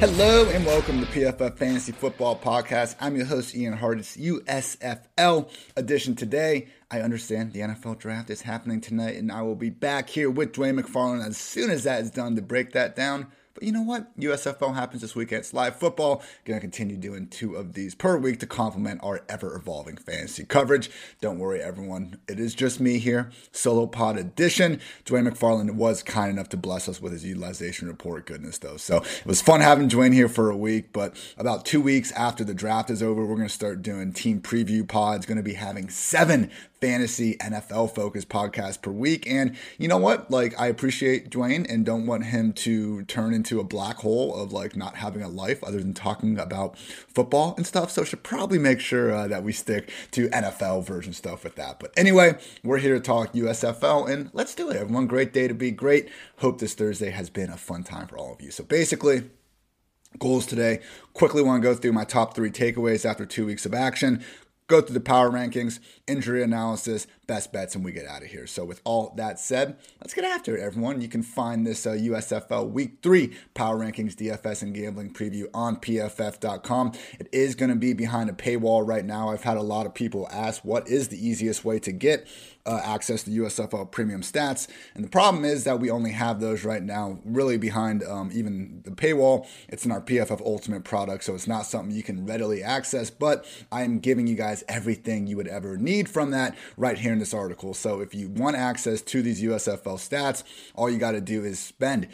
Hello and welcome to PFF Fantasy Football Podcast. I'm your host, Ian Hartitz. It's USFL edition today. I understand the NFL draft is happening tonight, and I will be back here with Dwain McFarland as soon as that is done to break that down. But you know what? USFL happens this weekend. It's live football. Gonna continue doing two of these per week to complement our ever evolving fantasy coverage. Don't worry, everyone. It is just me here. Solo pod edition. Dwain McFarland was kind enough to bless us with his utilization report. Goodness, though. So it was fun having Dwain here for a week. But about two weeks after the draft is over, we're gonna start doing team preview pods. Gonna be having seven fantasy NFL focused podcast per week. And you know what? Like, I appreciate Dwain and don't want him to turn into a black hole of like not having a life other than talking about football and stuff. So, should probably make sure uh, that we stick to NFL version stuff with that. But anyway, we're here to talk USFL and let's do it. Everyone, great day to be great. Hope this Thursday has been a fun time for all of you. So, basically, goals today. Quickly want to go through my top three takeaways after two weeks of action go through the power rankings, injury analysis, best bets, and we get out of here. So, with all that said, let's get after it, everyone. You can find this uh, USFL Week 3 Power Rankings DFS and Gambling preview on PFF.com. It is going to be behind a paywall right now. I've had a lot of people ask what is the easiest way to get uh, access to USFL premium stats. And the problem is that we only have those right now, really behind um, even the paywall. It's in our PFF Ultimate product, so it's not something you can readily access. But I am giving you guys everything you would ever need from that right here in this article. So if you want access to these USFL stats, all you got to do is spend,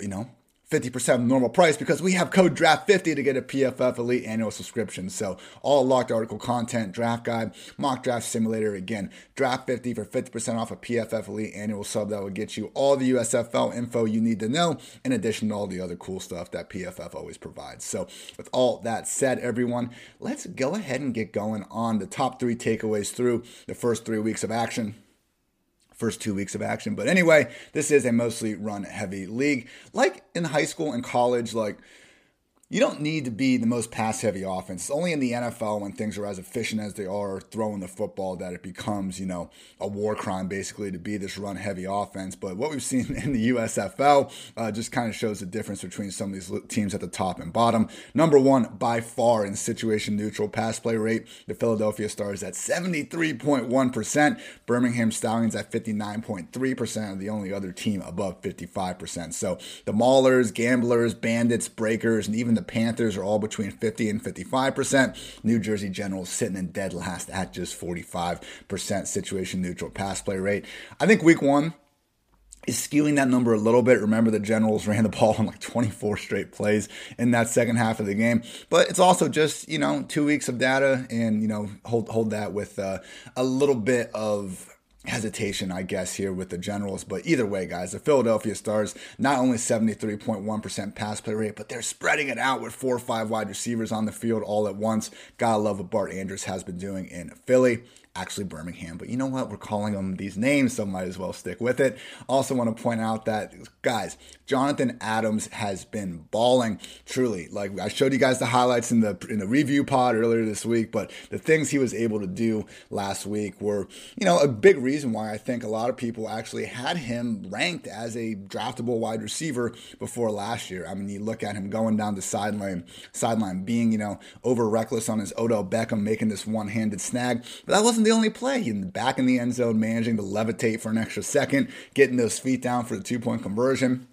you know, 50% of normal price because we have code draft50 to get a PFF Elite annual subscription. So all locked article content, draft guide, mock draft simulator. Again, draft50 for 50% off a PFF Elite annual sub that will get you all the USFL info you need to know, in addition to all the other cool stuff that PFF always provides. So with all that said, everyone, let's go ahead and get going on the top three takeaways through the first three weeks of action first two weeks of action. But anyway, this is a mostly run heavy league. Like in high school and college, like you don't need to be the most pass heavy offense. It's only in the NFL when things are as efficient as they are throwing the football that it becomes, you know, a war crime basically to be this run heavy offense. But what we've seen in the USFL uh, just kind of shows the difference between some of these teams at the top and bottom. Number one, by far in situation neutral pass play rate, the Philadelphia Stars at 73.1%, Birmingham Stallions at 59.3%, the only other team above 55%. So the Maulers, Gamblers, Bandits, Breakers, and even the the Panthers are all between 50 and 55%. New Jersey Generals sitting in dead last at just 45% situation neutral pass play rate. I think week one, is skewing that number a little bit. Remember, the Generals ran the ball on like 24 straight plays in that second half of the game. But it's also just, you know, two weeks of data and, you know, hold, hold that with uh, a little bit of hesitation, I guess, here with the Generals. But either way, guys, the Philadelphia Stars, not only 73.1% pass play rate, but they're spreading it out with four or five wide receivers on the field all at once. Gotta love what Bart Andrews has been doing in Philly actually Birmingham. But you know what? We're calling them these names, so might as well stick with it. Also, want to point out that, guys, Jonathan Adams has been balling truly. Like I showed you guys the highlights in the in the review pod earlier this week, but the things he was able to do last week were, you know, a big reason why I think a lot of people actually had him ranked as a draftable wide receiver before last year. I mean, you look at him going down the sideline, sideline, being you know over reckless on his Odell Beckham, making this one-handed snag, but that wasn't the only play. He back in the end zone, managing to levitate for an extra second, getting those feet down for the two point conversion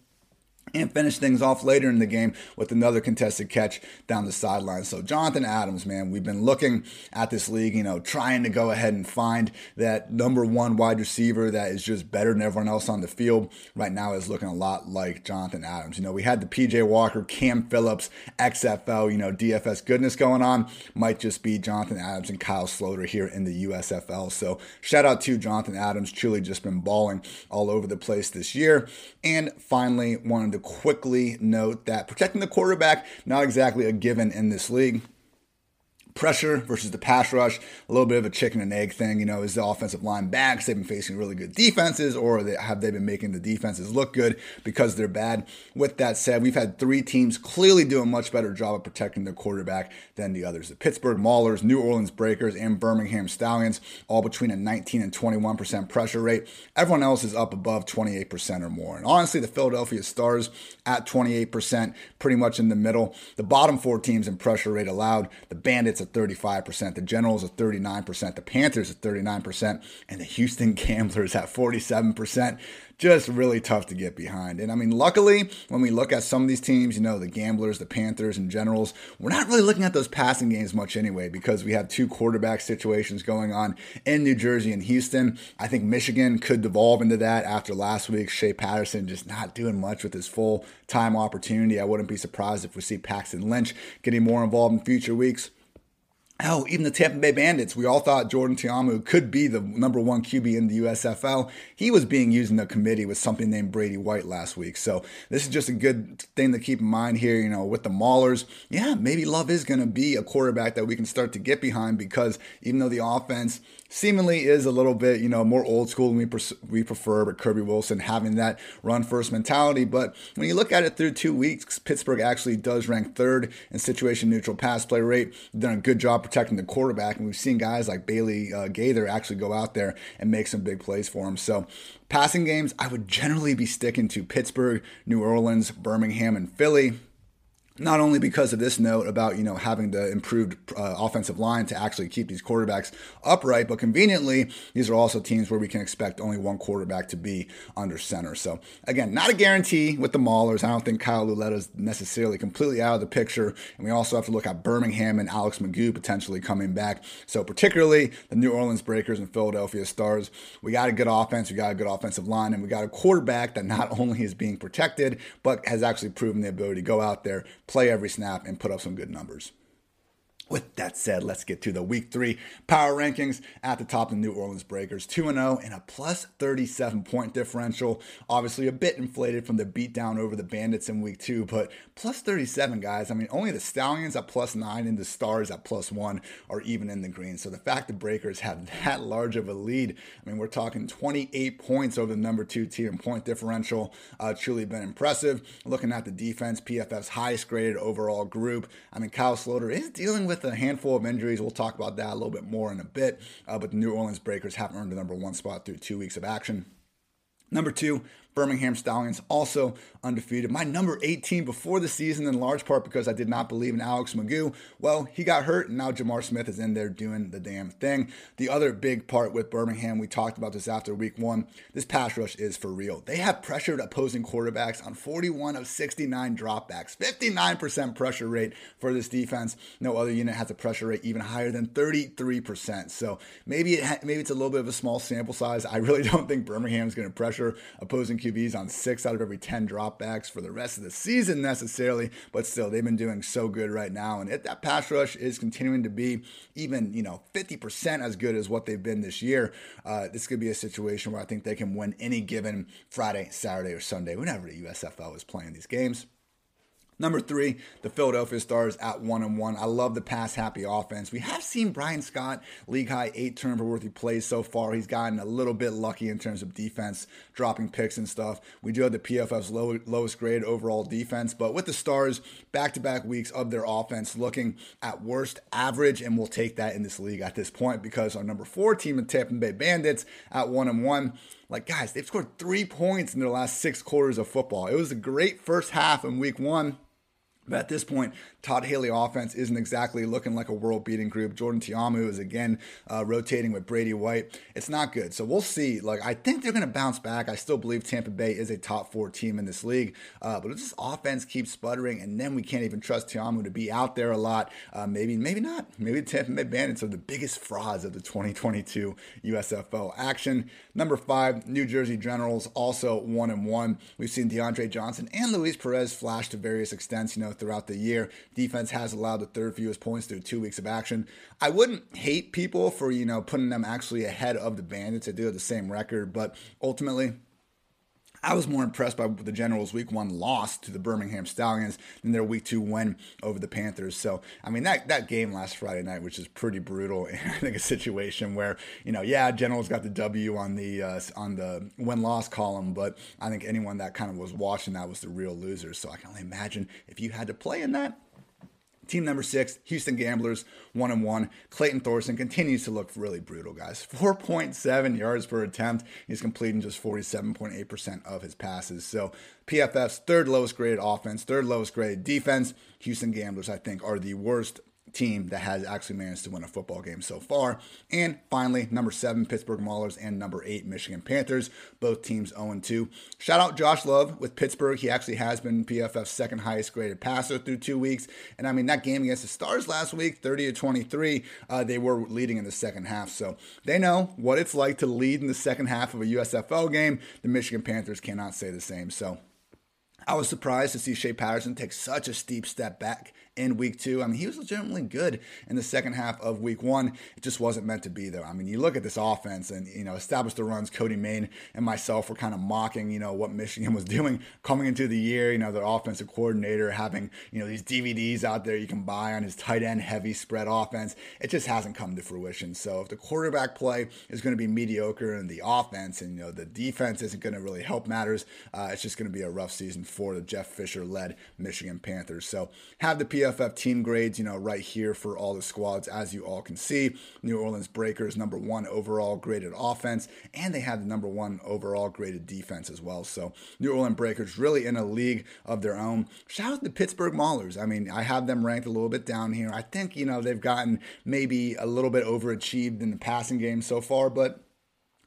and finish things off later in the game with another contested catch down the sideline. So Jonathan Adams, man, we've been looking at this league, you know, trying to go ahead and find that number one wide receiver that is just better than everyone else on the field. Right now is looking a lot like Jonathan Adams. You know, we had the PJ Walker, Cam Phillips, XFL, you know, DFS goodness going on. Might just be Jonathan Adams and Kyle Sloter here in the USFL. So shout out to Jonathan Adams, truly just been balling all over the place this year. And finally, wanted to quickly note that protecting the quarterback, not exactly a given in this league. Pressure versus the pass rush. A little bit of a chicken and egg thing. You know, is the offensive line backs? they've been facing really good defenses, or have they been making the defenses look good because they're bad? With that said, we've had three teams clearly do a much better job of protecting their quarterback than the others. The Pittsburgh Maulers, New Orleans Breakers, and Birmingham Stallions, all between a 19 and 21% pressure rate. Everyone else is up above 28% or more. And honestly, the Philadelphia Stars at 28%, pretty much in the middle. The bottom four teams in pressure rate allowed, the Bandits at 35%, the Generals at 39%, the Panthers at 39%, and the Houston Gamblers at 47% just really tough to get behind. And I mean, luckily, when we look at some of these teams, you know, the Gamblers, the Panthers, and Generals, we're not really looking at those passing games much anyway because we have two quarterback situations going on in New Jersey and Houston. I think Michigan could devolve into that after last week. Shea Patterson just not doing much with his full time opportunity. I wouldn't be surprised if we see Paxton Lynch getting more involved in future weeks. Hell, even the Tampa Bay Bandits, we all thought Jordan Ta'amu could be the number one QB in the USFL. He was being used in the committee with something named Brady White last week. So this is just a good thing to keep in mind here. You know, with the Maulers, yeah, maybe Love is going to be a quarterback that we can start to get behind because even though the offense seemingly is a little bit, you know, more old school than we, pers- we prefer, but Kirby Wilson having that run first mentality. But when you look at it through two weeks, Pittsburgh actually does rank third in situation neutral pass play rate. They've done a good job protecting the quarterback, and we've seen guys like Bailey uh, Gaither actually go out there and make some big plays for him. So, passing games, I would generally be sticking to Pittsburgh, New Orleans, Birmingham, and Philly not only because of this note about you know having the improved uh, offensive line to actually keep these quarterbacks upright, but conveniently these are also teams where we can expect only one quarterback to be under center. So again, not a guarantee with the Maulers. I don't think Kyle Lauletta is necessarily completely out of the picture, and we also have to look at Birmingham and Alex McGough potentially coming back. So particularly the New Orleans Breakers and Philadelphia Stars, we got a good offense, we got a good offensive line, and we got a quarterback that not only is being protected but has actually proven the ability to go out there play every snap, and put up some good numbers. With that said, let's get to the week three power rankings. At the top, the New Orleans Breakers 2 0 and a plus 37 point differential. Obviously, a bit inflated from the beatdown over the Bandits in week two, but plus 37, guys. I mean, only the Stallions at plus nine and the Stars at plus one are even in the green. So the fact the Breakers have that large of a lead, I mean, we're talking 28 points over the number two team point differential. Uh, truly been impressive. Looking at the defense, PFF's highest graded overall group. I mean, Kyle Sloter is dealing with with a handful of injuries. We'll talk about that a little bit more in a bit. Uh, but the New Orleans Breakers haven't earned the number one spot through two weeks of action. Number two, Birmingham Stallions also undefeated. My number 18 before the season, in large part because I did not believe in Alex McGough. Well, he got hurt, and now J'Mar Smith is in there doing the damn thing. The other big part with Birmingham, we talked about this after week one, this pass rush is for real. They have pressured opposing quarterbacks on 41 of 69 dropbacks, 59% pressure rate for this defense. No other unit has a pressure rate even higher than 33%. So maybe it ha- maybe it's a little bit of a small sample size. I really don't think Birmingham is going to pressure opposing QBs on six out of every 10 dropbacks for the rest of the season necessarily, but still, they've been doing so good right now. And if that pass rush is continuing to be even, you know, 50% as good as what they've been this year, uh, this could be a situation where I think they can win any given Friday, Saturday, or Sunday, whenever the USFL is playing these games. Number three, the Philadelphia Stars at one and one. I love the pass happy offense. We have seen Bryan Scott league high eight turnover worthy plays so far. He's gotten a little bit lucky in terms of defense, dropping picks and stuff. We do have the PFF's low, lowest grade overall defense, but with the Stars, back to back weeks of their offense looking at worst average, and we'll take that in this league at this point because our number four team, the Tampa Bay Bandits, at one and one. Like, guys, they've scored three points in their last six quarters of football. It was a great first half in week one. But at this point, Todd Haley offense isn't exactly looking like a world beating group. Jordan Ta'amu is again uh, rotating with Brady White. It's not good. So we'll see. Like I think they're going to bounce back. I still believe Tampa Bay is a top four team in this league. Uh, but if this offense keeps sputtering, and then we can't even trust Ta'amu to be out there a lot, uh, maybe maybe not. Maybe the Tampa Bay Bandits are the biggest frauds of the 2022 USFL action. Number five, New Jersey Generals also one and one. We've seen DeAndre Johnson and Luis Perez flash to various extents. You know throughout the year. Defense has allowed the third fewest points through two weeks of action. I wouldn't hate people for, you know, putting them actually ahead of the Bandits. They do have the same record, but ultimately, I was more impressed by the Generals' week one loss to the Birmingham Stallions than their week two win over the Panthers. So, I mean, that, that game last Friday night, which is pretty brutal, I think a situation where, you know, yeah, Generals got the W on the uh, on the win loss column, but I think anyone that kind of was watching that was the real loser. So I can only imagine if you had to play in that, Team number six, Houston Gamblers, one and one. Clayton Thorson continues to look really brutal, guys. 4.7 yards per attempt. He's completing just 47.8% of his passes. So PFF's third lowest graded offense, third lowest graded defense. Houston Gamblers, I think, are the worst team that has actually managed to win a football game so far. And finally, number seven, Pittsburgh Maulers, and number eight, Michigan Panthers, both teams 0 2. Shout out Josh Love with Pittsburgh. He actually has been PFF's second highest graded passer through two weeks. And I mean, that game against the Stars last week, 30 to 23, uh, they were leading in the second half. So they know what it's like to lead in the second half of a USFL game. The Michigan Panthers cannot say the same. So I was surprised to see Shea Patterson take such a steep step back in week two. I mean, he was legitimately good in the second half of week one. It just wasn't meant to be, though. I mean, you look at this offense and, you know, establish the runs. Cody Main and myself were kind of mocking, you know, what Michigan was doing coming into the year. You know, their offensive coordinator having, you know, these DVDs out there you can buy on his tight end heavy spread offense. It just hasn't come to fruition. So if the quarterback play is going to be mediocre and the offense and, you know, the defense isn't going to really help matters, uh, it's just going to be a rough season for the Jeff Fisher led Michigan Panthers. So have the PF PFF team grades, you know, right here for all the squads, as you all can see. New Orleans Breakers, number one overall graded offense, and they have the number one overall graded defense as well. So New Orleans Breakers really in a league of their own. Shout out to Pittsburgh Maulers. I mean, I have them ranked a little bit down here. I think, you know, they've gotten maybe a little bit overachieved in the passing game so far, but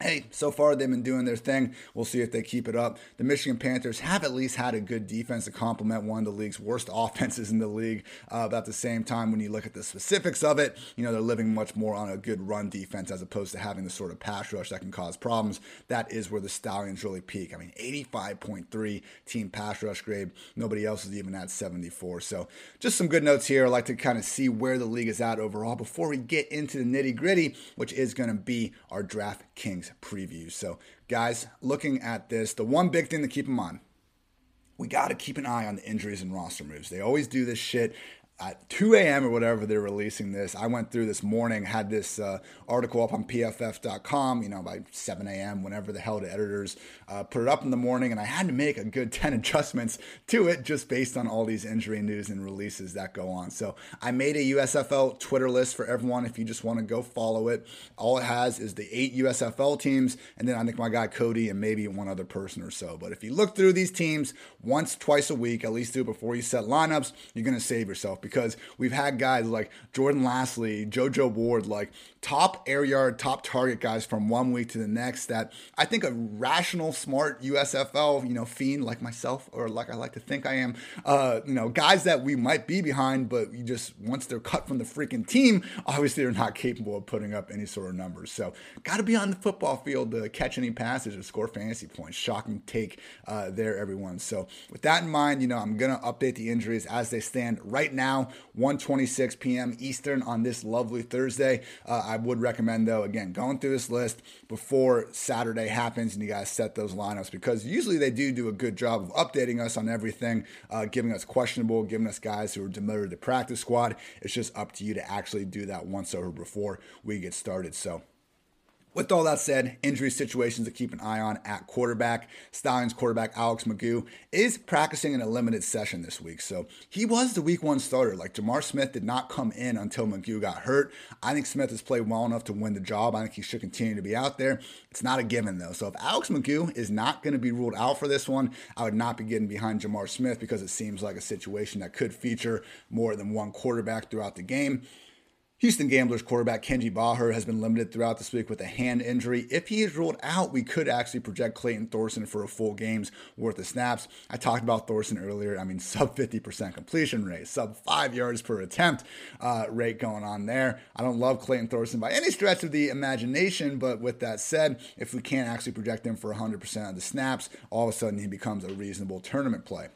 hey, so far they've been doing their thing. We'll see if they keep it up. The Michigan Panthers have at least had a good defense to complement one of the league's worst offenses in the league. Uh, at the same time, when you look at the specifics of it, you know, they're living much more on a good run defense as opposed to having the sort of pass rush that can cause problems. That is where the Stallions really peak. I mean, 85.3 team pass rush grade. Nobody else is even at 74. So just some good notes here. I like to kind of see where the league is at overall before we get into the nitty gritty, which is going to be our Draft Preview. So, guys, looking at this, the one big thing to keep in mind we got to keep an eye on the injuries and roster moves. They always do this shit at 2 a.m. or whatever they're releasing this. I went through this morning, had this uh, article up on pff.com, you know, by 7 a.m., whenever the hell the editors uh, put it up in the morning, and I had to make a good 10 adjustments to it just based on all these injury news and releases that go on. So I made a USFL Twitter list for everyone if you just want to go follow it. All it has is the eight USFL teams, and then I think my guy Cody and maybe one other person or so. But if you look through these teams once, twice a week, at least do it before you set lineups, you're going to save yourself because we've had guys like Jordan Lasley, JoJo Ward, like top air yard, top target guys from one week to the next that I think a rational, smart USFL, you know, fiend like myself, or like I like to think I am, uh, you know, guys that we might be behind, but you just, once they're cut from the freaking team, obviously they're not capable of putting up any sort of numbers. So got to be on the football field to catch any passes or score fantasy points. Shocking take uh, there, everyone. So with that in mind, you know, I'm to update the injuries as they stand right now, 1:26 p.m. Eastern on this lovely Thursday. Uh, I would recommend, though, again, going through this list before Saturday happens and you guys set those lineups because usually they do do a good job of updating us on everything, uh, giving us questionable, giving us guys who are demoted to practice squad. It's just up to you to actually do that once over before we get started. So, with all that said, injury situations to keep an eye on at quarterback. Stallions quarterback Alex McGough is practicing in a limited session this week. So he was the week one starter. Like J'Mar Smith did not come in until McGough got hurt. I think Smith has played well enough to win the job. I think he should continue to be out there. It's not a given though. So if Alex McGough is not going to be ruled out for this one, I would not be getting behind J'Mar Smith because it seems like a situation that could feature more than one quarterback throughout the game. Houston Gamblers quarterback Kenji Bahar has been limited throughout this week with a hand injury. If he is ruled out, we could actually project Clayton Thorson for a full game's worth of snaps. I talked about Thorson earlier. I mean, sub 50% completion rate, sub five yards per attempt uh, rate going on there. I don't love Clayton Thorson by any stretch of the imagination, but with that said, if we can't actually project him for 100% of the snaps, all of a sudden he becomes a reasonable tournament play.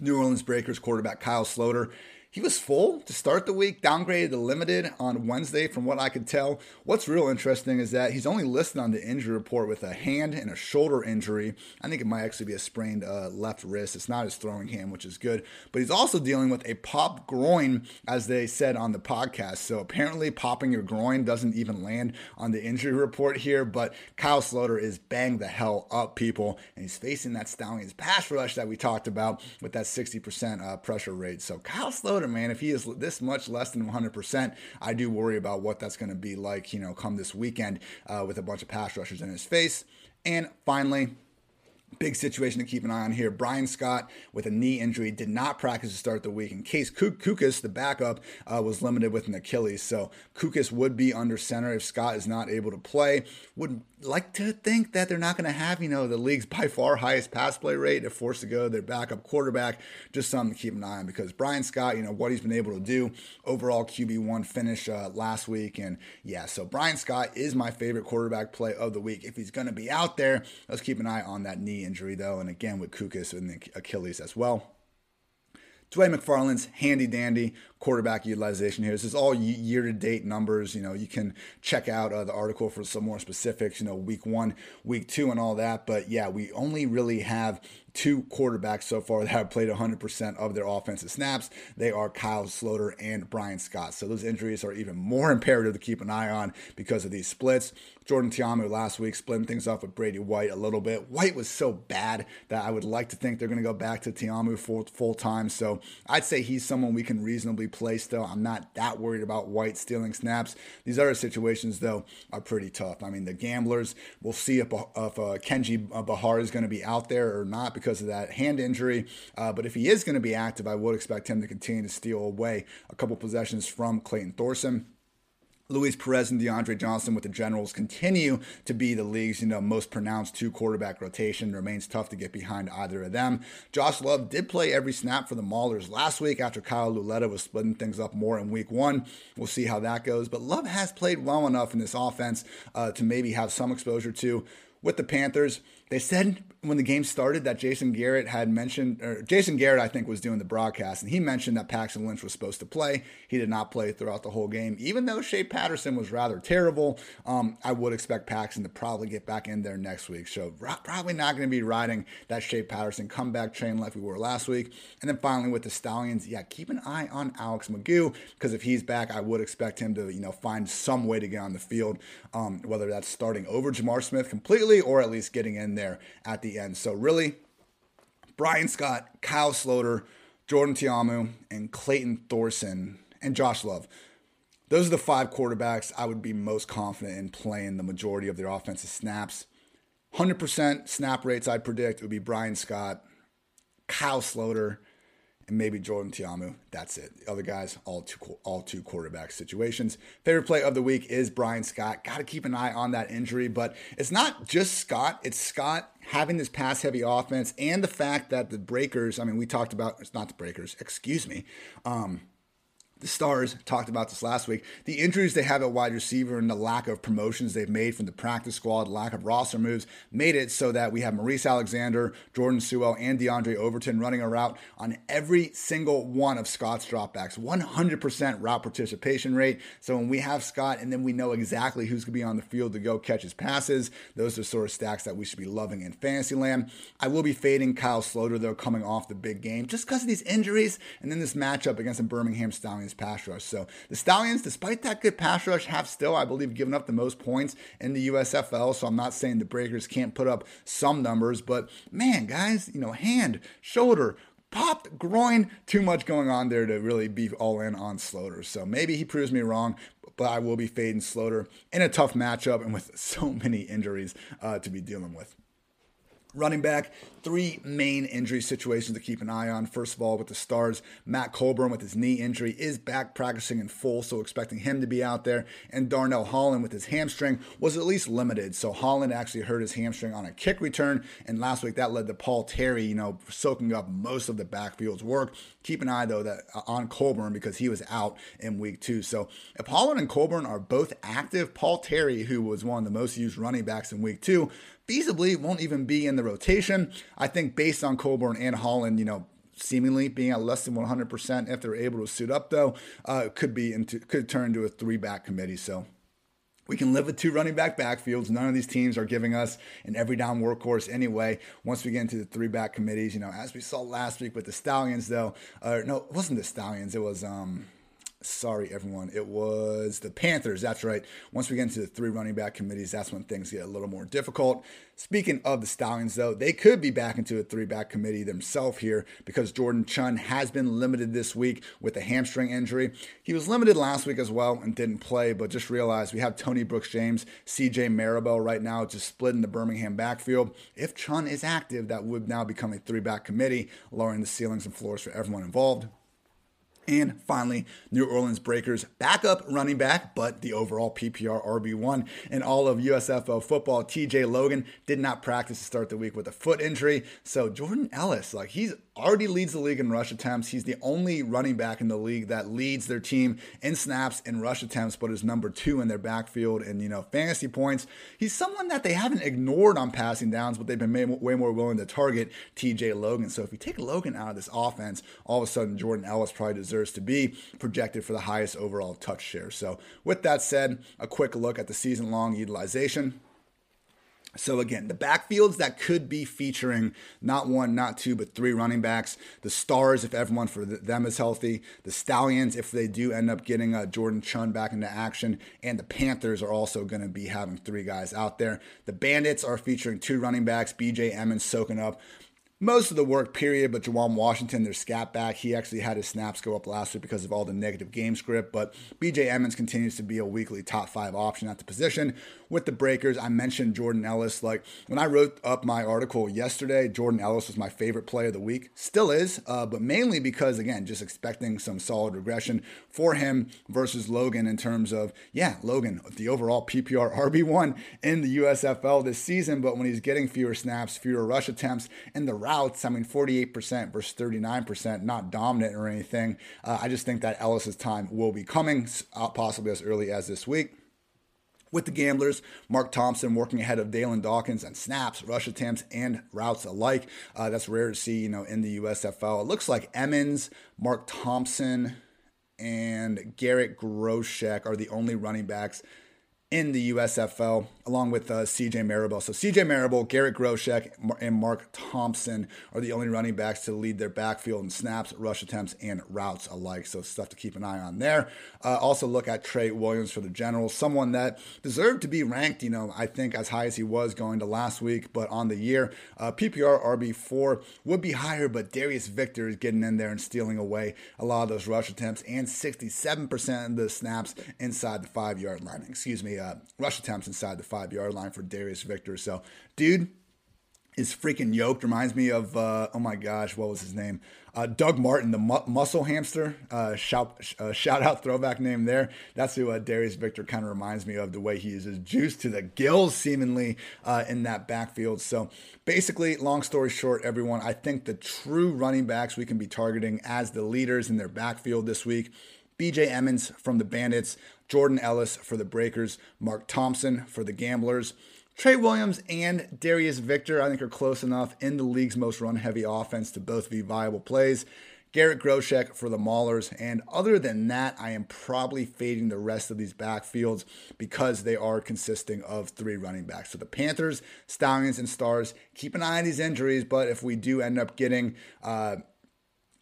New Orleans Breakers quarterback Kyle Sloter he was full to start the week, downgraded to limited on Wednesday, from what I could tell. What's real interesting is that he's only listed on the injury report with a hand and a shoulder injury. I think it might actually be a sprained uh, left wrist. It's not his throwing hand, which is good. But he's also dealing with a pop groin, as they said on the podcast. So apparently, popping your groin doesn't even land on the injury report here. But Kyle Sloter is banged the hell up, people. And he's facing that Stallions pass rush that we talked about with that 60% uh, pressure rate. So Kyle Sloter man, if he is this much less than 100%, I do worry about what that's going to be like, you know, come this weekend uh, with a bunch of pass rushers in his face. And finally, Big situation to keep an eye on here. Bryan Scott with a knee injury did not practice to start the week. In Case Cookus, the backup, uh, was limited with an Achilles. So Cookus would be under center if Scott is not able to play. Would like to think that they're not going to have, you know, the league's by far highest pass play rate if forced to go their backup quarterback. Just something to keep an eye on because Bryan Scott, you know, what he's been able to do. Overall QB1 finish uh, last week. And yeah, so Bryan Scott is my favorite quarterback play of the week. If he's going to be out there, let's keep an eye on that knee injury, though. And again, with Cookus and the Achilles as well. Dwain McFarland's handy dandy quarterback utilization here. This is all year to date numbers. You know, you can check out uh, the article for some more specifics, you know, week one, week two, and all that. But yeah, we only really have two quarterbacks so far that have played 100% of their offensive snaps. They are Kyle Sloter and Bryan Scott. So those injuries are even more imperative to keep an eye on because of these splits. Jordan Ta'amu last week splitting things off with Brady White a little bit. White was so bad that I would like to think they're going to go back to Ta'amu full, full time. So I'd say he's someone we can reasonably play still. I'm not that worried about White stealing snaps. These other situations, though, are pretty tough. I mean, the gamblers, we'll see if, if uh, Kenji Bahar is going to be out there or not because of that hand injury. Uh, but if he is going to be active, I would expect him to continue to steal away a couple possessions from Clayton Thorson. Luis Perez and DeAndre Johnson with the Generals continue to be the league's you know most pronounced two quarterback rotation. Remains tough to get behind either of them. Josh Love did play every snap for the Maulers last week after Kyle Lauletta was splitting things up more in week one. We'll see how that goes. But Love has played well enough in this offense uh, to maybe have some exposure to with the Panthers. They said when the game started that Jason Garrett had mentioned, or Jason Garrett, I think, was doing the broadcast, and he mentioned that Paxton Lynch was supposed to play. He did not play throughout the whole game, even though Shea Patterson was rather terrible. Um, I would expect Paxton to probably get back in there next week. So probably not going to be riding that Shea Patterson comeback train like we were last week. And then finally with the Stallions, yeah, keep an eye on Alex McGough because if he's back, I would expect him to you know find some way to get on the field, um, whether that's starting over J'Mar Smith completely or at least getting in there at the end. So really, Bryan Scott, Kyle Sloter, Jordan Ta'amu, and Clayton Thorson and Josh Love. Those are the five quarterbacks I would be most confident in playing the majority of their offensive snaps. 100% snap rates I'd predict would be Bryan Scott, Kyle Sloter, and maybe Jordan Ta'amu. That's it. The other guys, all two all two quarterback situations. Favorite play of the week is Bryan Scott. Got to keep an eye on that injury, but it's not just Scott. It's Scott having this pass heavy offense and the fact that the breakers. I mean, we talked about it's not the breakers. Excuse me. Um, the Stars talked about this last week. The injuries they have at wide receiver and the lack of promotions they've made from the practice squad, lack of roster moves, made it so that we have Maurice Alexander, Jordan Suell, and Diondre Overton running a route on every single one of Scott's dropbacks. 100% route participation rate. So when we have Scott and then we know exactly who's going to be on the field to go catch his passes, those are sort of stacks that we should be loving in fantasy land. I will be fading Kyle Sloter, though, coming off the big game just because of these injuries and then this matchup against the Birmingham Stallions pass rush. So the Stallions, despite that good pass rush, have still, I believe, given up the most points in the USFL. So I'm not saying the Breakers can't put up some numbers, but man, guys, you know, hand, shoulder, popped groin, too much going on there to really be all in on Sloter. So maybe he proves me wrong, but I will be fading Sloter in a tough matchup and with so many injuries uh, to be dealing with. Running back, three main injury situations to keep an eye on. First of all, with the Stars, Matt Colburn with his knee injury is back practicing in full, so expecting him to be out there. And Darnell Holland with his hamstring was at least limited. So Holland actually hurt his hamstring on a kick return, and last week that led to Paul Terry, you know, soaking up most of the backfield's work. Keep an eye though that uh, on Colburn because he was out in week two. So if Holland and Colburn are both active, Paul Terry, who was one of the most used running backs in week two, feasibly won't even be in the rotation. I think based on Colburn and Holland, you know, seemingly being at less than 100% if they're able to suit up, though, uh, could be into could turn into a three back committee. So we can live with two running back backfields. None of these teams are giving us an every down workhorse anyway. Once we get into the three back committees, you know, as we saw last week with the Stallions, though, uh, no, it wasn't the Stallions. It was um, sorry, everyone. It was the Panthers. That's right. Once we get into the three running back committees, that's when things get a little more difficult. Speaking of the Stallions, though, they could be back into a three back committee themselves here because Jordan Chunn has been limited this week with a hamstring injury. He was limited last week as well and didn't play, but just realized we have Tony Brooks James, CJ Marable right now just split in the Birmingham backfield. If Chunn is active, that would now become a three back committee, lowering the ceilings and floors for everyone involved. And finally, New Orleans Breakers backup running back, but the overall PPR RB1 in all of USFL football, TJ Logan, did not practice to start the week with a foot injury. So Jordan Ellis, like he's already leads the league in rush attempts. He's the only running back in the league that leads their team in snaps and rush attempts, but is number two in their backfield and you know fantasy points. He's someone that they haven't ignored on passing downs, but they've been way more willing to target TJ Logan. So if you take Logan out of this offense, all of a sudden Jordan Ellis probably deserves to be projected for the highest overall touch share. So with that said, a quick look at the season long utilization. So again, the backfields that could be featuring not one, not two, but three running backs. The Stars, if everyone for them is healthy. The Stallions, if they do end up getting uh, Jordan Chunn back into action. And the Panthers are also going to be having three guys out there. The Bandits are featuring two running backs. B.J. Emmons soaking up most of the work period, but Juwan Washington, their scat back, he actually had his snaps go up last week because of all the negative game script. But BJ Emmons continues to be a weekly top five option at the position. With the Breakers, I mentioned Jordan Ellis. Like when I wrote up my article yesterday, Jordan Ellis was my favorite play of the week. Still is, uh, but mainly because, again, just expecting some solid regression for him versus Logan in terms of, yeah, Logan, the overall PPR RB1 in the USFL this season. But when he's getting fewer snaps, fewer rush attempts, and the routes, I mean, 48% versus 39%, not dominant or anything. Uh, I just think that Ellis's time will be coming, uh, possibly as early as this week. With the Gamblers, Mark Thompson working ahead of Dalyn Dawkins and snaps, rush attempts, and routes alike. Uh, that's rare to see, you know, in the USFL. It looks like Emmons, Mark Thompson, and Garrett Groshek are the only running backs in the USFL, along with uh, CJ Marable. So CJ Marable, Garrett Groshek, and Mark Thompson are the only running backs to lead their backfield in snaps, rush attempts, and routes alike. So stuff to keep an eye on there. Uh, also look at Trey Williams for the Generals, someone that deserved to be ranked, you know, I think as high as he was going to last week, but on the year, uh, PPR RB4 would be higher, but Darius Victor is getting in there and stealing away a lot of those rush attempts and 67% of the snaps inside the five yard line. Excuse me uh, rush attempts inside the five yard line for Darius Victor. So, dude is freaking yoked. Reminds me of, uh, oh my gosh, what was his name? Uh, Doug Martin, the mu- muscle hamster. Uh, shout, uh, shout out throwback name there. That's who uh, Darius Victor kind of reminds me of the way he uses juice to the gills, seemingly uh, in that backfield. So basically, long story short, everyone, I think the true running backs we can be targeting as the leaders in their backfield this week BJ Emmons from the Bandits, Jordan Ellis for the Breakers, Mark Thompson for the Gamblers. Trey Williams and Darius Victor, I think, are close enough in the league's most run heavy offense to both be viable plays. Garrett Groshek for the Maulers. And other than that, I am probably fading the rest of these backfields because they are consisting of three running backs. So the Panthers, Stallions, and Stars, keep an eye on these injuries. But if we do end up getting uh,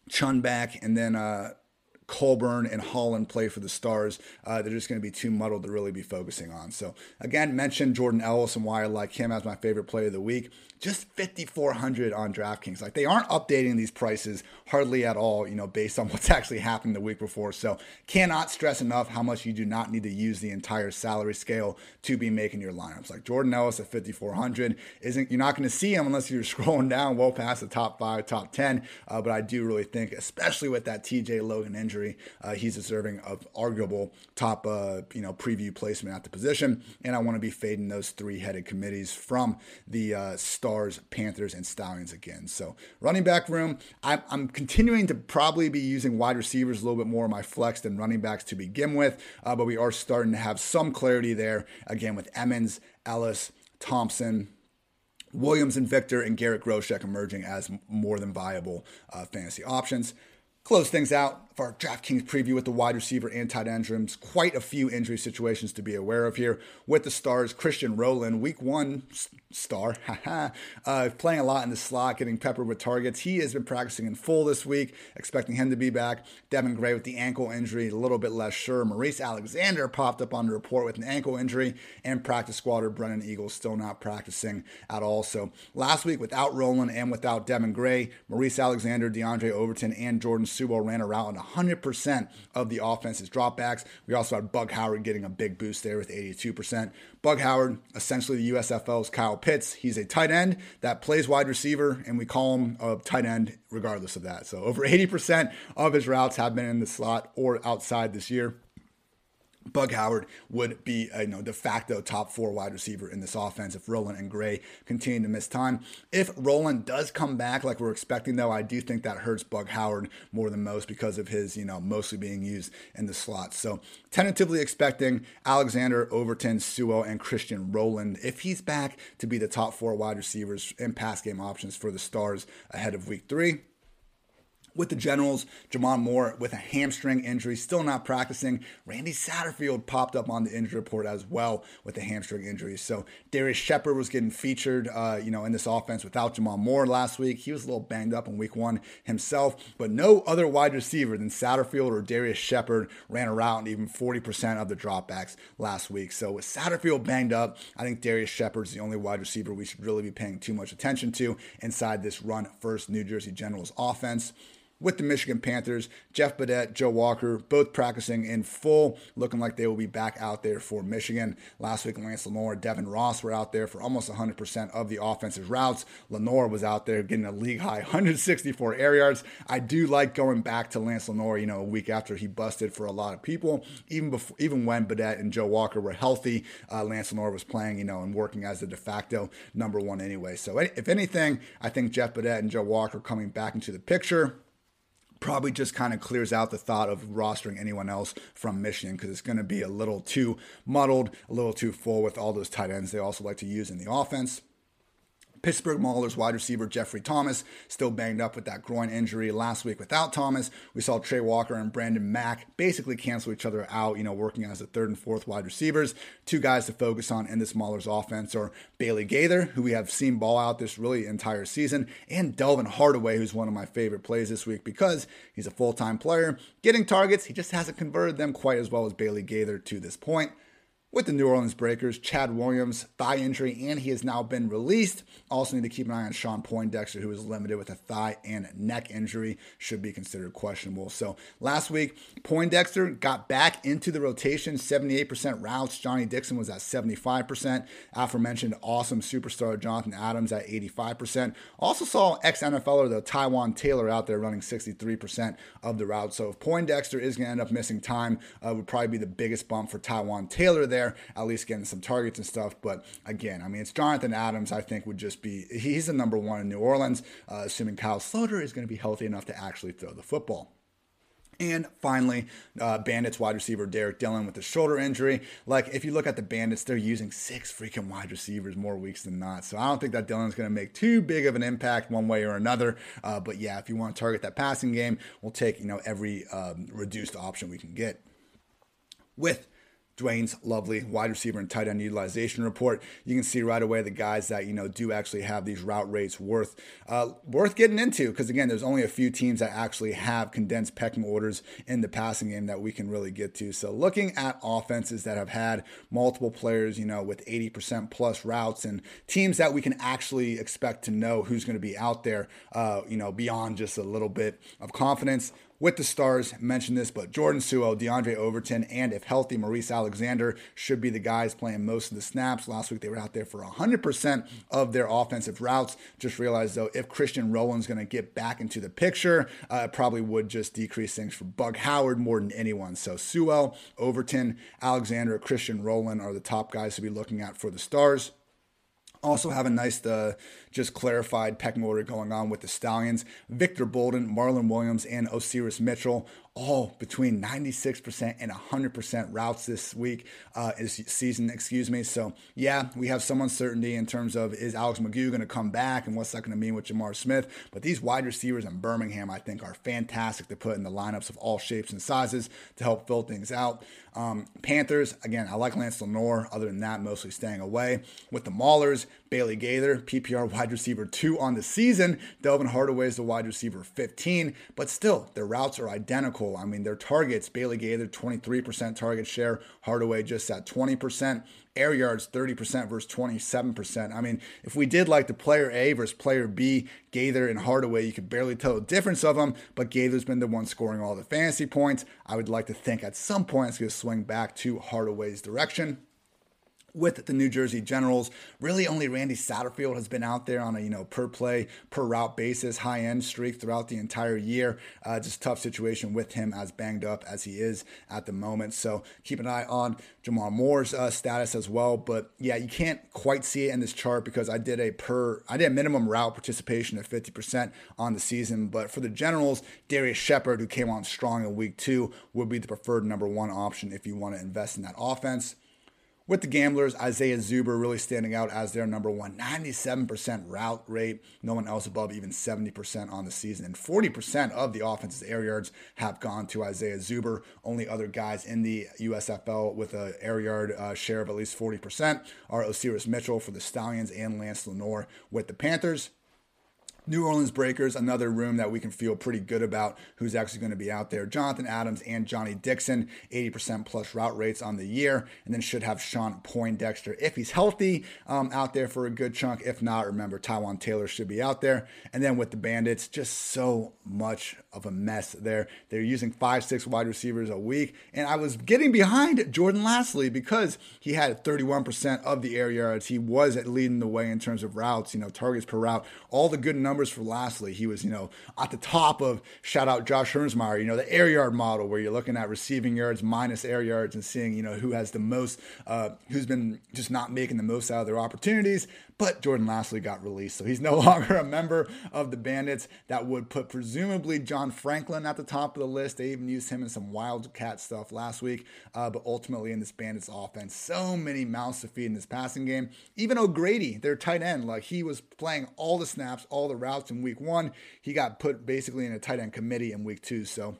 Chunn back and then uh, Colburn and Holland play for the Stars, uh, they're just going to be too muddled to really be focusing on. So, again, mentioned Jordan Ellis and why I like him as my favorite player of the week just 5400 on DraftKings. Like they aren't updating these prices hardly at all, you know, based on what's actually happened the week before. So, cannot stress enough how much you do not need to use the entire salary scale to be making your lineups. Like Jordan Ellis at 5400 isn't you're not going to see him unless you're scrolling down well past the top 5, top 10, uh, but I do really think especially with that TJ Logan injury, uh, he's deserving of arguable top uh, you know, preview placement at the position, and I want to be fading those three-headed committees from the uh, Stars, Panthers, and Stallions again. So running back room, I'm, I'm, continuing to probably be using wide receivers a little bit more in my flex than running backs to begin with, uh, but we are starting to have some clarity there again with Emmons, Ellis, Thompson, Williams and Victor and Garrett Groshek emerging as more than viable uh, fantasy options. Close things out for our DraftKings preview with the wide receiver and tight end rooms. Quite a few injury situations to be aware of here. With the stars, Christian Rowland, week one star, uh, playing a lot in the slot, getting peppered with targets. He has been practicing in full this week, expecting him to be back. Devin Gray with the ankle injury, a little bit less sure. Maurice Alexander popped up on the report with an ankle injury, and practice squatter Brennan Eagles still not practicing at all. So last week, without Rowland and without Devin Gray, Maurice Alexander, Diondre Overton, and Jordan Suell ran around 100% of the offense's dropbacks. We also had Bug Howard getting a big boost there with 82%. Bug Howard, essentially the USFL's Kyle Pitts. He's a tight end that plays wide receiver, and we call him a tight end regardless of that. So over 80% of his routes have been in the slot or outside this year. Bug Howard would be a you know, de facto top four wide receiver in this offense if Rowland and Gray continue to miss time. If Rowland does come back like we're expecting, though, I do think that hurts Bug Howard more than most because of his, you know, mostly being used in the slots. So tentatively expecting Alexander, Overton, Suell, and Christian Rowland, if he's back, to be the top four wide receivers and pass game options for the Stars ahead of week three. With the Generals, J'Mon Moore with a hamstring injury, still not practicing. Randy Satterfield popped up on the injury report as well with a hamstring injury. So Darrius Shepherd was getting featured, uh, you know, in this offense without J'Mon Moore last week. He was a little banged up in Week One himself, but no other wide receiver than Satterfield or Darrius Shepherd ran around even 40% of the dropbacks last week. So with Satterfield banged up, I think Darrius Shepherd's the only wide receiver we should really be paying too much attention to inside this run first New Jersey Generals offense with the Michigan Panthers. Jeff Badet, Joe Walker, both practicing in full, looking like they will be back out there for Michigan. Last week, Lance Lenoir, Devin Ross were out there for almost 100% of the offensive routes. Lenoir was out there getting a league high 164 air yards. I do like going back to Lance Lenoir, you know, a week after he busted for a lot of people. Even before, even when Badet and Joe Walker were healthy, uh, Lance Lenoir was playing, you know, and working as the de facto number one anyway. So if anything, I think Jeff Badet and Joe Walker coming back into the picture probably just kind of clears out the thought of rostering anyone else from Michigan because it's going to be a little too muddled, a little too full with all those tight ends they also like to use in the offense. Pittsburgh Maulers wide receiver Jeffrey Thomas still banged up with that groin injury last week without Thomas. We saw Trey Walker and Brandon Mack basically cancel each other out, you know, working as the third and fourth wide receivers. Two guys to focus on in this Maulers offense are Bailey Gaither, who we have seen ball out this really entire season, and Delvin Hardaway, who's one of my favorite plays this week because he's a full time player. Getting targets, he just hasn't converted them quite as well as Bailey Gaither to this point with the New Orleans Breakers, Chad Williams, thigh injury, and he has now been released. Also need to keep an eye on Shawn Poindexter, who is limited with a thigh and neck injury, should be considered questionable. So last week, Poindexter got back into the rotation, 78% routes. Johnny Dixon was at 75%. Aforementioned awesome superstar Jonathan Adams at 85%. Also saw ex-NFLer, the Taywan Taylor, out there running 63% of the routes. So if Poindexter is going to end up missing time, uh, would probably be the biggest bump for Taywan Taylor there there, at least getting some targets and stuff. But again, I mean, it's Jonathan Adams, I think, would just be, he's the number one in New Orleans, uh, assuming Kyle Sloter is going to be healthy enough to actually throw the football. And finally, uh, Bandits wide receiver Derek Dillon with the shoulder injury. Like, if you look at the Bandits, they're using six freaking wide receivers more weeks than not. So I don't think that Dillon's going to make too big of an impact one way or another. Uh, but yeah, if you want to target that passing game, we'll take you know every um, reduced option we can get. With Dwain's lovely wide receiver and tight end utilization report. You can see right away the guys that you know do actually have these route rates worth uh, worth getting into because again, there's only a few teams that actually have condensed pecking orders in the passing game that we can really get to. So looking at offenses that have had multiple players, you know, with 80% plus routes and teams that we can actually expect to know who's going to be out there, uh, you know, beyond just a little bit of confidence with the Stars, mentioned this, but Jordan Suell, Diondre Overton, and if healthy, Maurice Alexander should be the guys playing most of the snaps. Last week they were out there for 100% of their offensive routes. Just realized though, if Christian Rowland's going to get back into the picture, uh, it probably would just decrease things for Bug Howard more than anyone. So Suell, Overton, Alexander, Christian Rowland are the top guys to be looking at for the Stars. Also have a nice, uh, just clarified pecking order going on with the Stallions. Victor Bolden, Marlon Williams, and Osiris Mitchell all between 96% and 100% routes this week, uh, this season, excuse me. So, yeah, we have some uncertainty in terms of is Alex McGough going to come back and what's that going to mean with J'Mar Smith. But these wide receivers in Birmingham, I think, are fantastic to put in the lineups of all shapes and sizes to help fill things out. Um, Panthers, again, I like Lance Lenoir. Other than that, mostly staying away. With the Maulers, Bailey Gaither, PPR wide receiver two on the season. Delvin Hardaway is the wide receiver 15, but still, their routes are identical. I mean, their targets, Bailey Gaither, 23% target share, Hardaway just at 20% air yards 30% versus 27%. I mean, if we did like the player A versus player B, Gaither and Hardaway, you could barely tell the difference of them, but Gaither's been the one scoring all the fantasy points. I would like to think at some point it's going to swing back to Hardaway's direction with the New Jersey Generals. Really, only Randy Satterfield has been out there on a you know per play, per route basis, high end streak throughout the entire year. Uh, just tough situation with him as banged up as he is at the moment. So keep an eye on J'Mon Moore's uh, status as well. But yeah, you can't quite see it in this chart because I did a per, I did a minimum route participation of 50% on the season. But for the Generals, Darrius Shepherd, who came on strong in week two, would be the preferred number one option if you want to invest in that offense. With the gamblers, Isaiah Zuber really standing out as their number one. 97% route rate, no one else above even 70% on the season. And 40% of the offense's air yards have gone to Isaiah Zuber. Only other guys in the USFL with an air yard uh, share of at least 40% are Osiris Mitchell for the Stallions and Lance Lenoir with the Panthers. New Orleans Breakers, another room that we can feel pretty good about who's actually going to be out there. Jonathan Adams and Johnny Dixon, 80% plus route rates on the year, and then should have Shawn Poindexter if he's healthy um, out there for a good chunk. If not, remember Taywan Taylor should be out there. And then with the Bandits, just so much of a mess there. They're using five, six wide receivers a week, and I was getting behind Jordan Lasley because he had 31% of the air yards. He was leading the way in terms of routes, you know, targets per route, all the good numbers numbers for Lasley, He was, you know, at the top of shout out Josh Hermsmeyer, you know, the air yard model where you're looking at receiving yards minus air yards and seeing, you know, who has the most, uh, who's been just not making the most out of their opportunities. But Jordan Lasley got released, so he's no longer a member of the Bandits. That would put presumably John Franklin at the top of the list. They even used him in some Wildcat stuff last week, uh, but ultimately in this Bandits offense, so many mouths to feed in this passing game. Even O'Grady, their tight end, like he was playing all the snaps, all the routes in week one. He got put basically in a tight end committee in week two. So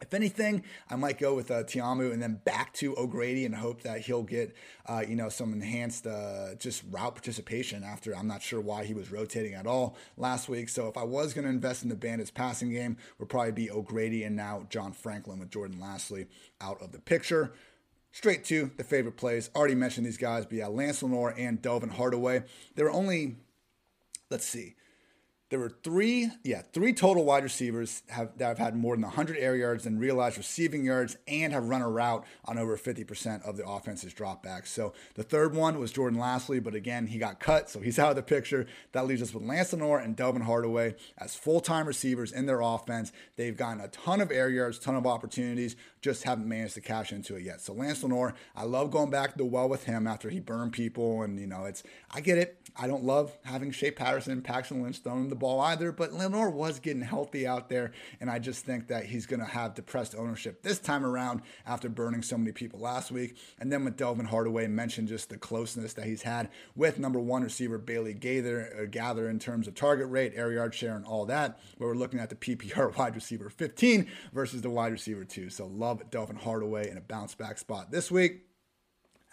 if anything, I might go with uh, Ta'amu and then back to O'Grady and hope that he'll get, uh, you know, some enhanced uh, just route participation after I'm not sure why he was rotating at all last week. So if I was going to invest in the Bandits passing game, would probably be O'Grady and now John Franklin with Jordan Lasley out of the picture. Straight to the favorite plays. Already mentioned these guys, but yeah, Lance Lenoir and Delvin Hardaway. They're only, let's see, there were three, yeah, three total wide receivers have, that have had more than 100 air yards and realized receiving yards and have run a route on over 50% of the offense's dropbacks. So the third one was Jordan Lasley, but again, he got cut, so he's out of the picture. That leaves us with Lance Lenoir and Delvin Hardaway as full time receivers in their offense. They've gotten a ton of air yards, ton of opportunities, just haven't managed to cash into it yet. So Lance Lenoir, I love going back to the well with him after he burned people, and you know, it's I get it. I don't love having Shea Patterson Paxton Lynch throwing the ball either, but Lenoir was getting healthy out there, and I just think that he's going to have depressed ownership this time around after burning so many people last week. And then with Delvin Hardaway, mentioned just the closeness that he's had with number one receiver Bailey Gaither, uh, Gather in terms of target rate, air yard share, and all that, where we're looking at the PPR wide receiver 15 versus the wide receiver 2. So love Delvin Hardaway in a bounce back spot this week.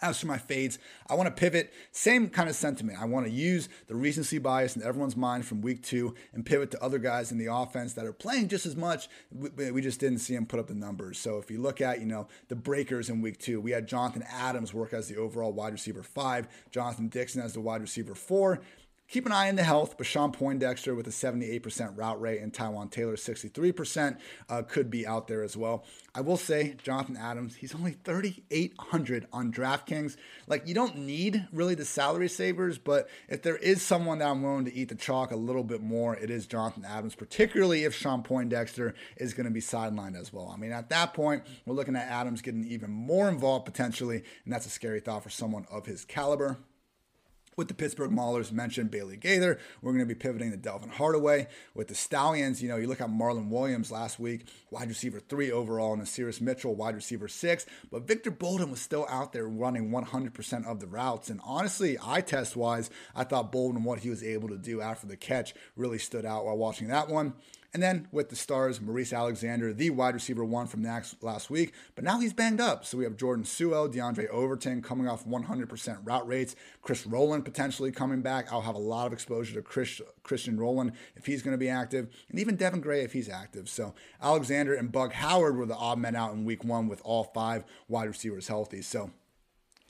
As for my fades, I want to pivot. Same kind of sentiment. I want to use the recency bias in everyone's mind from week two and pivot to other guys in the offense that are playing just as much. We just didn't see them put up the numbers. So if you look at, you know, the breakers in week two, we had Jonathan Adams work as the overall wide receiver five, Jonathan Dixon as the wide receiver four. Keep an eye on the health, but Shawn Poindexter with a 78% route rate and Taywan Taylor 63% uh, could be out there as well. I will say, Jonathan Adams, he's only 3,800 on DraftKings. Like, you don't need really the salary savers, but if there is someone that I'm willing to eat the chalk a little bit more, it is Jonathan Adams, particularly if Shawn Poindexter is going to be sidelined as well. I mean, at that point, we're looking at Adams getting even more involved potentially, and that's a scary thought for someone of his caliber. With the Pittsburgh Maulers, mentioned Bailey Gaither. We're going to be pivoting to Delvin Hardaway. With the Stallions, you know, you look at Marlon Williams last week, wide receiver three overall, and Sirius Mitchell, wide receiver six. But Victor Bolden was still out there running 100% of the routes. And honestly, eye test wise, I thought Bolden, what he was able to do after the catch, really stood out while watching that one. And then with the Stars, Maurice Alexander, the wide receiver one from last week, but now he's banged up. So we have Jordan Suell, Diondre Overton coming off 100% route rates, Chris Rowland potentially coming back. I'll have a lot of exposure to Chris, Christian Rowland if he's going to be active, and even Devin Gray if he's active. So Alexander and Bug Howard were the odd men out in week one with all five wide receivers healthy. So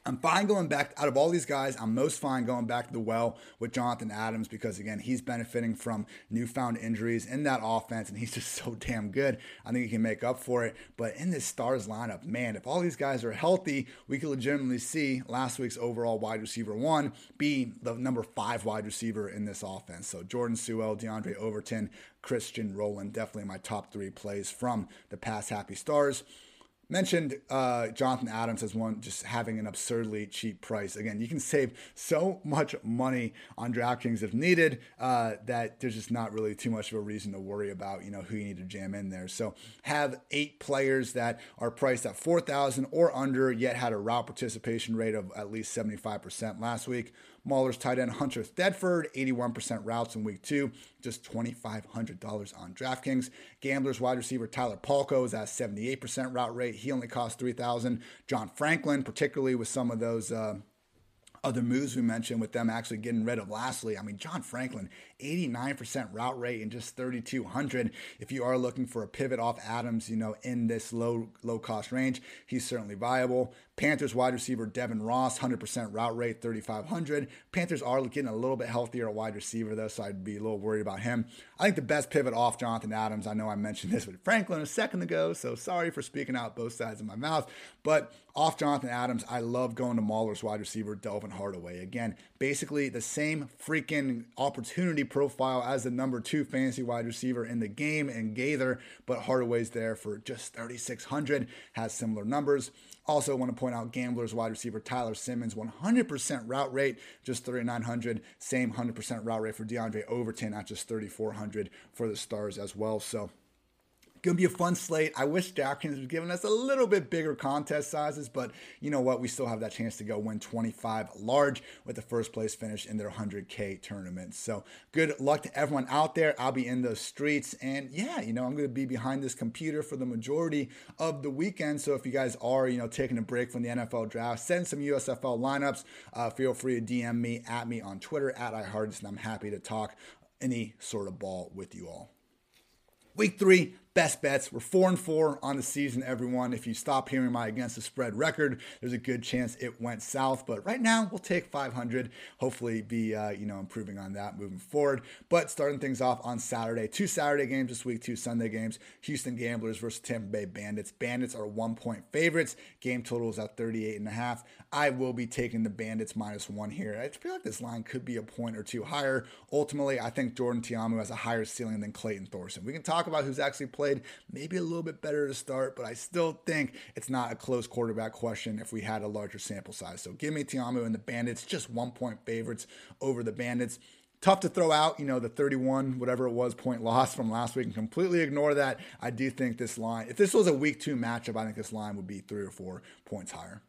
I'm fine going back out of all these guys. I'm most fine going back to the well with Jonathan Adams because again, he's benefiting from newfound injuries in that offense, and he's just so damn good. I think he can make up for it. But in this Stars lineup, man, if all these guys are healthy, we could legitimately see last week's overall wide receiver one be the number five wide receiver in this offense. So Jordan Suell, Diondre Overton, Christian Rowland, definitely my top three plays from the past Happy Stars. Mentioned uh, Jonathan Adams as one just having an absurdly cheap price. Again, you can save so much money on DraftKings if needed uh, that there's just not really too much of a reason to worry about you know who you need to jam in there. So have eight players that are priced at four thousand or under, yet had a route participation rate of at least seventy five percent last week. Mauler's tight end Hunter Thedford, 81% routes in week two, just $2,500 on DraftKings. Gamblers wide receiver Tyler Palka is at 78% route rate. He only costs 3000 John Franklin, particularly with some of those. Uh, other moves we mentioned with them actually getting rid of Lasley. I mean, John Franklin, 89% route rate and just 3,200. If you are looking for a pivot off Adams, you know, in this low, low cost range, he's certainly viable. Panthers wide receiver Devin Ross, 100% route rate, 3,500. Panthers are getting a little bit healthier at wide receiver, though, so I'd be a little worried about him. I think the best pivot off Jonathan Adams, I know I mentioned this with Franklin a second ago, so sorry for speaking out both sides of my mouth, but off Jonathan Adams, I love going to Mauler's wide receiver Delvin Hardaway. Again, basically the same freaking opportunity profile as the number two fantasy wide receiver in the game and Gaither, but Hardaway's there for just 3,600, has similar numbers. Also, want to point out Gamblers wide receiver Tyler Simmons, 100% route rate, just 3,900. Same 100% route rate for Diondre Overton at just 3,400 for the Stars as well. So, Gonna be a fun slate. I wish DraftKings was giving us a little bit bigger contest sizes, but you know what? We still have that chance to go win 25 large with the first place finish in their 100K tournament. So good luck to everyone out there. I'll be in the streets, and yeah, you know, I'm gonna be behind this computer for the majority of the weekend. So if you guys are, you know, taking a break from the NFL draft, send some USFL lineups. Uh, feel free to DM me at me on Twitter at IHartitz, and I'm happy to talk any sort of ball with you all. Week three, best bets. We're four and four on the season, everyone. If you stop hearing my against the spread record, there's a good chance it went south. But right now, we'll take 500. Hopefully, be uh, you know improving on that moving forward. But starting things off on Saturday, two Saturday games this week, two Sunday games. Houston Gamblers versus Tampa Bay Bandits. Bandits are one point favorites. Game total is at 38 and a half. I will be taking the Bandits minus one here. I feel like this line could be a point or two higher. Ultimately, I think Jordan Ta'amu has a higher ceiling than Clayton Thorson. We can talk about who's actually played played maybe a little bit better to start, but I still think it's not a close quarterback question if we had a larger sample size. So give me Ta'amu and the Bandits, just one point favorites over the Bandits. Tough to throw out, you know, the 31, whatever it was, point loss from last week and completely ignore that. I do think this line, if this was a week two matchup, I think this line would be three or four points higher.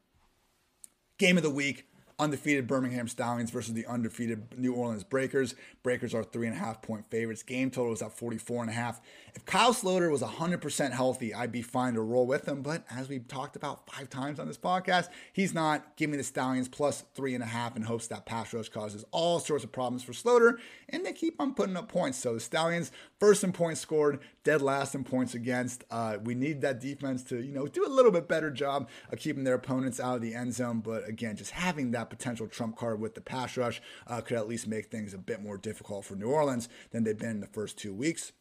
Game of the week, undefeated Birmingham Stallions versus the undefeated New Orleans Breakers. Breakers are three and a half point favorites. Game total is at 44 and a half. If Kyle Sloter was 100% healthy, I'd be fine to roll with him. But as we've talked about five times on this podcast, he's not. Give me the Stallions plus three and a half in hopes that pass rush causes all sorts of problems for Sloter. And they keep on putting up points. So the Stallions, first in points scored, dead last in points against. Uh, we need that defense to, you know, do a little bit better job of keeping their opponents out of the end zone. But again, just having that potential trump card with the pass rush uh, could at least make things a bit more difficult for New Orleans than they've been in the first two weeks.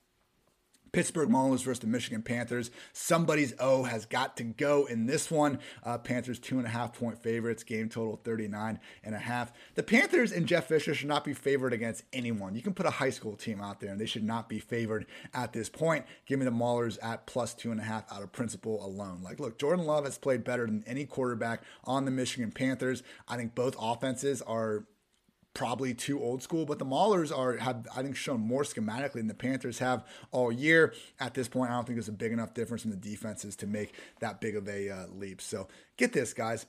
Pittsburgh Maulers versus the Michigan Panthers. Somebody's O has got to go in this one. Uh, Panthers two and a half point favorites. Game total 39 and a half. The Panthers and Jeff Fisher should not be favored against anyone. You can put a high school team out there and they should not be favored at this point. Give me the Maulers at plus two and a half out of principle alone. Like, look, Jordan Love has played better than any quarterback on the Michigan Panthers. I think both offenses are probably too old school, but the Maulers are have I think shown more schematically than the Panthers have all year. At this point, I don't think there's a big enough difference in the defenses to make that big of a uh, leap. So get this, guys.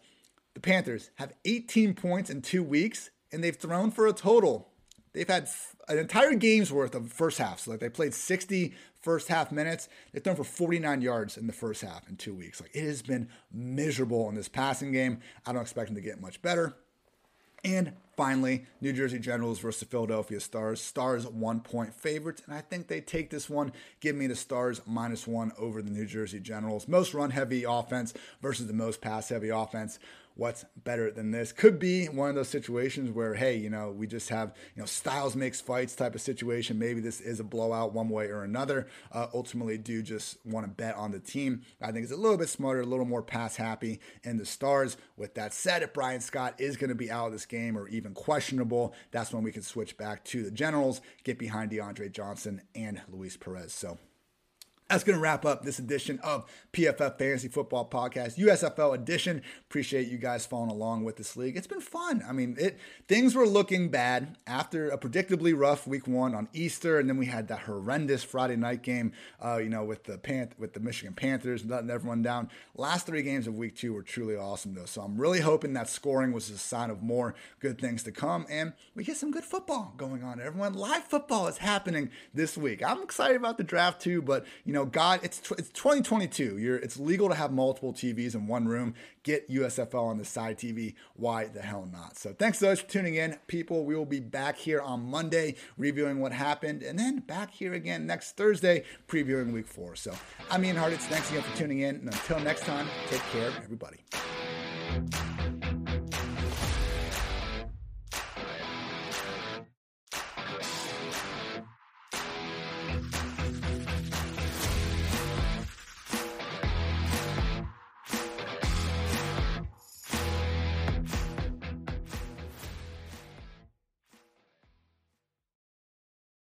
The Panthers have 18 points in two weeks, and they've thrown for a total. They've had an entire game's worth of first half. So like they played 60 first half minutes. They've thrown for 49 yards in the first half in two weeks. Like it has been miserable in this passing game. I don't expect them to get much better. And finally, New Jersey Generals versus Philadelphia Stars. Stars one point favorites, and I think they take this one. Give me the Stars minus one over the New Jersey Generals. Most run heavy offense versus the most pass heavy offense what's better than this. Could be one of those situations where, hey, you know, we just have, you know, styles makes fights type of situation. Maybe this is a blowout one way or another. Uh, ultimately, do just want to bet on the team. I think it's a little bit smarter, a little more pass happy in the stars. With that said, if Bryan Scott is going to be out of this game or even questionable, that's when we can switch back to the Generals, get behind DeAndre Johnson and Luis Perez. So, that's going to wrap up this edition of PFF Fantasy Football Podcast, USFL edition. Appreciate you guys following along with this league. It's been fun. I mean, it things were looking bad after a predictably rough week one on Easter, and then we had that horrendous Friday night game, uh, you know, with the Pan- with the Michigan Panthers, letting everyone down. Last three games of week two were truly awesome, though. So I'm really hoping that scoring was a sign of more good things to come, and we get some good football going on. Everyone, live football is happening this week. I'm excited about the draft too, but you know know, God, it's it's 2022. You're it's legal to have multiple TVs in one room. Get USFL on the side TV. Why the hell not? So thanks to those for tuning in, people. We will be back here on Monday reviewing what happened, and then back here again next Thursday previewing Week Four. So I'm Ian Hartitz. Thanks again for tuning in, and until next time, take care, everybody.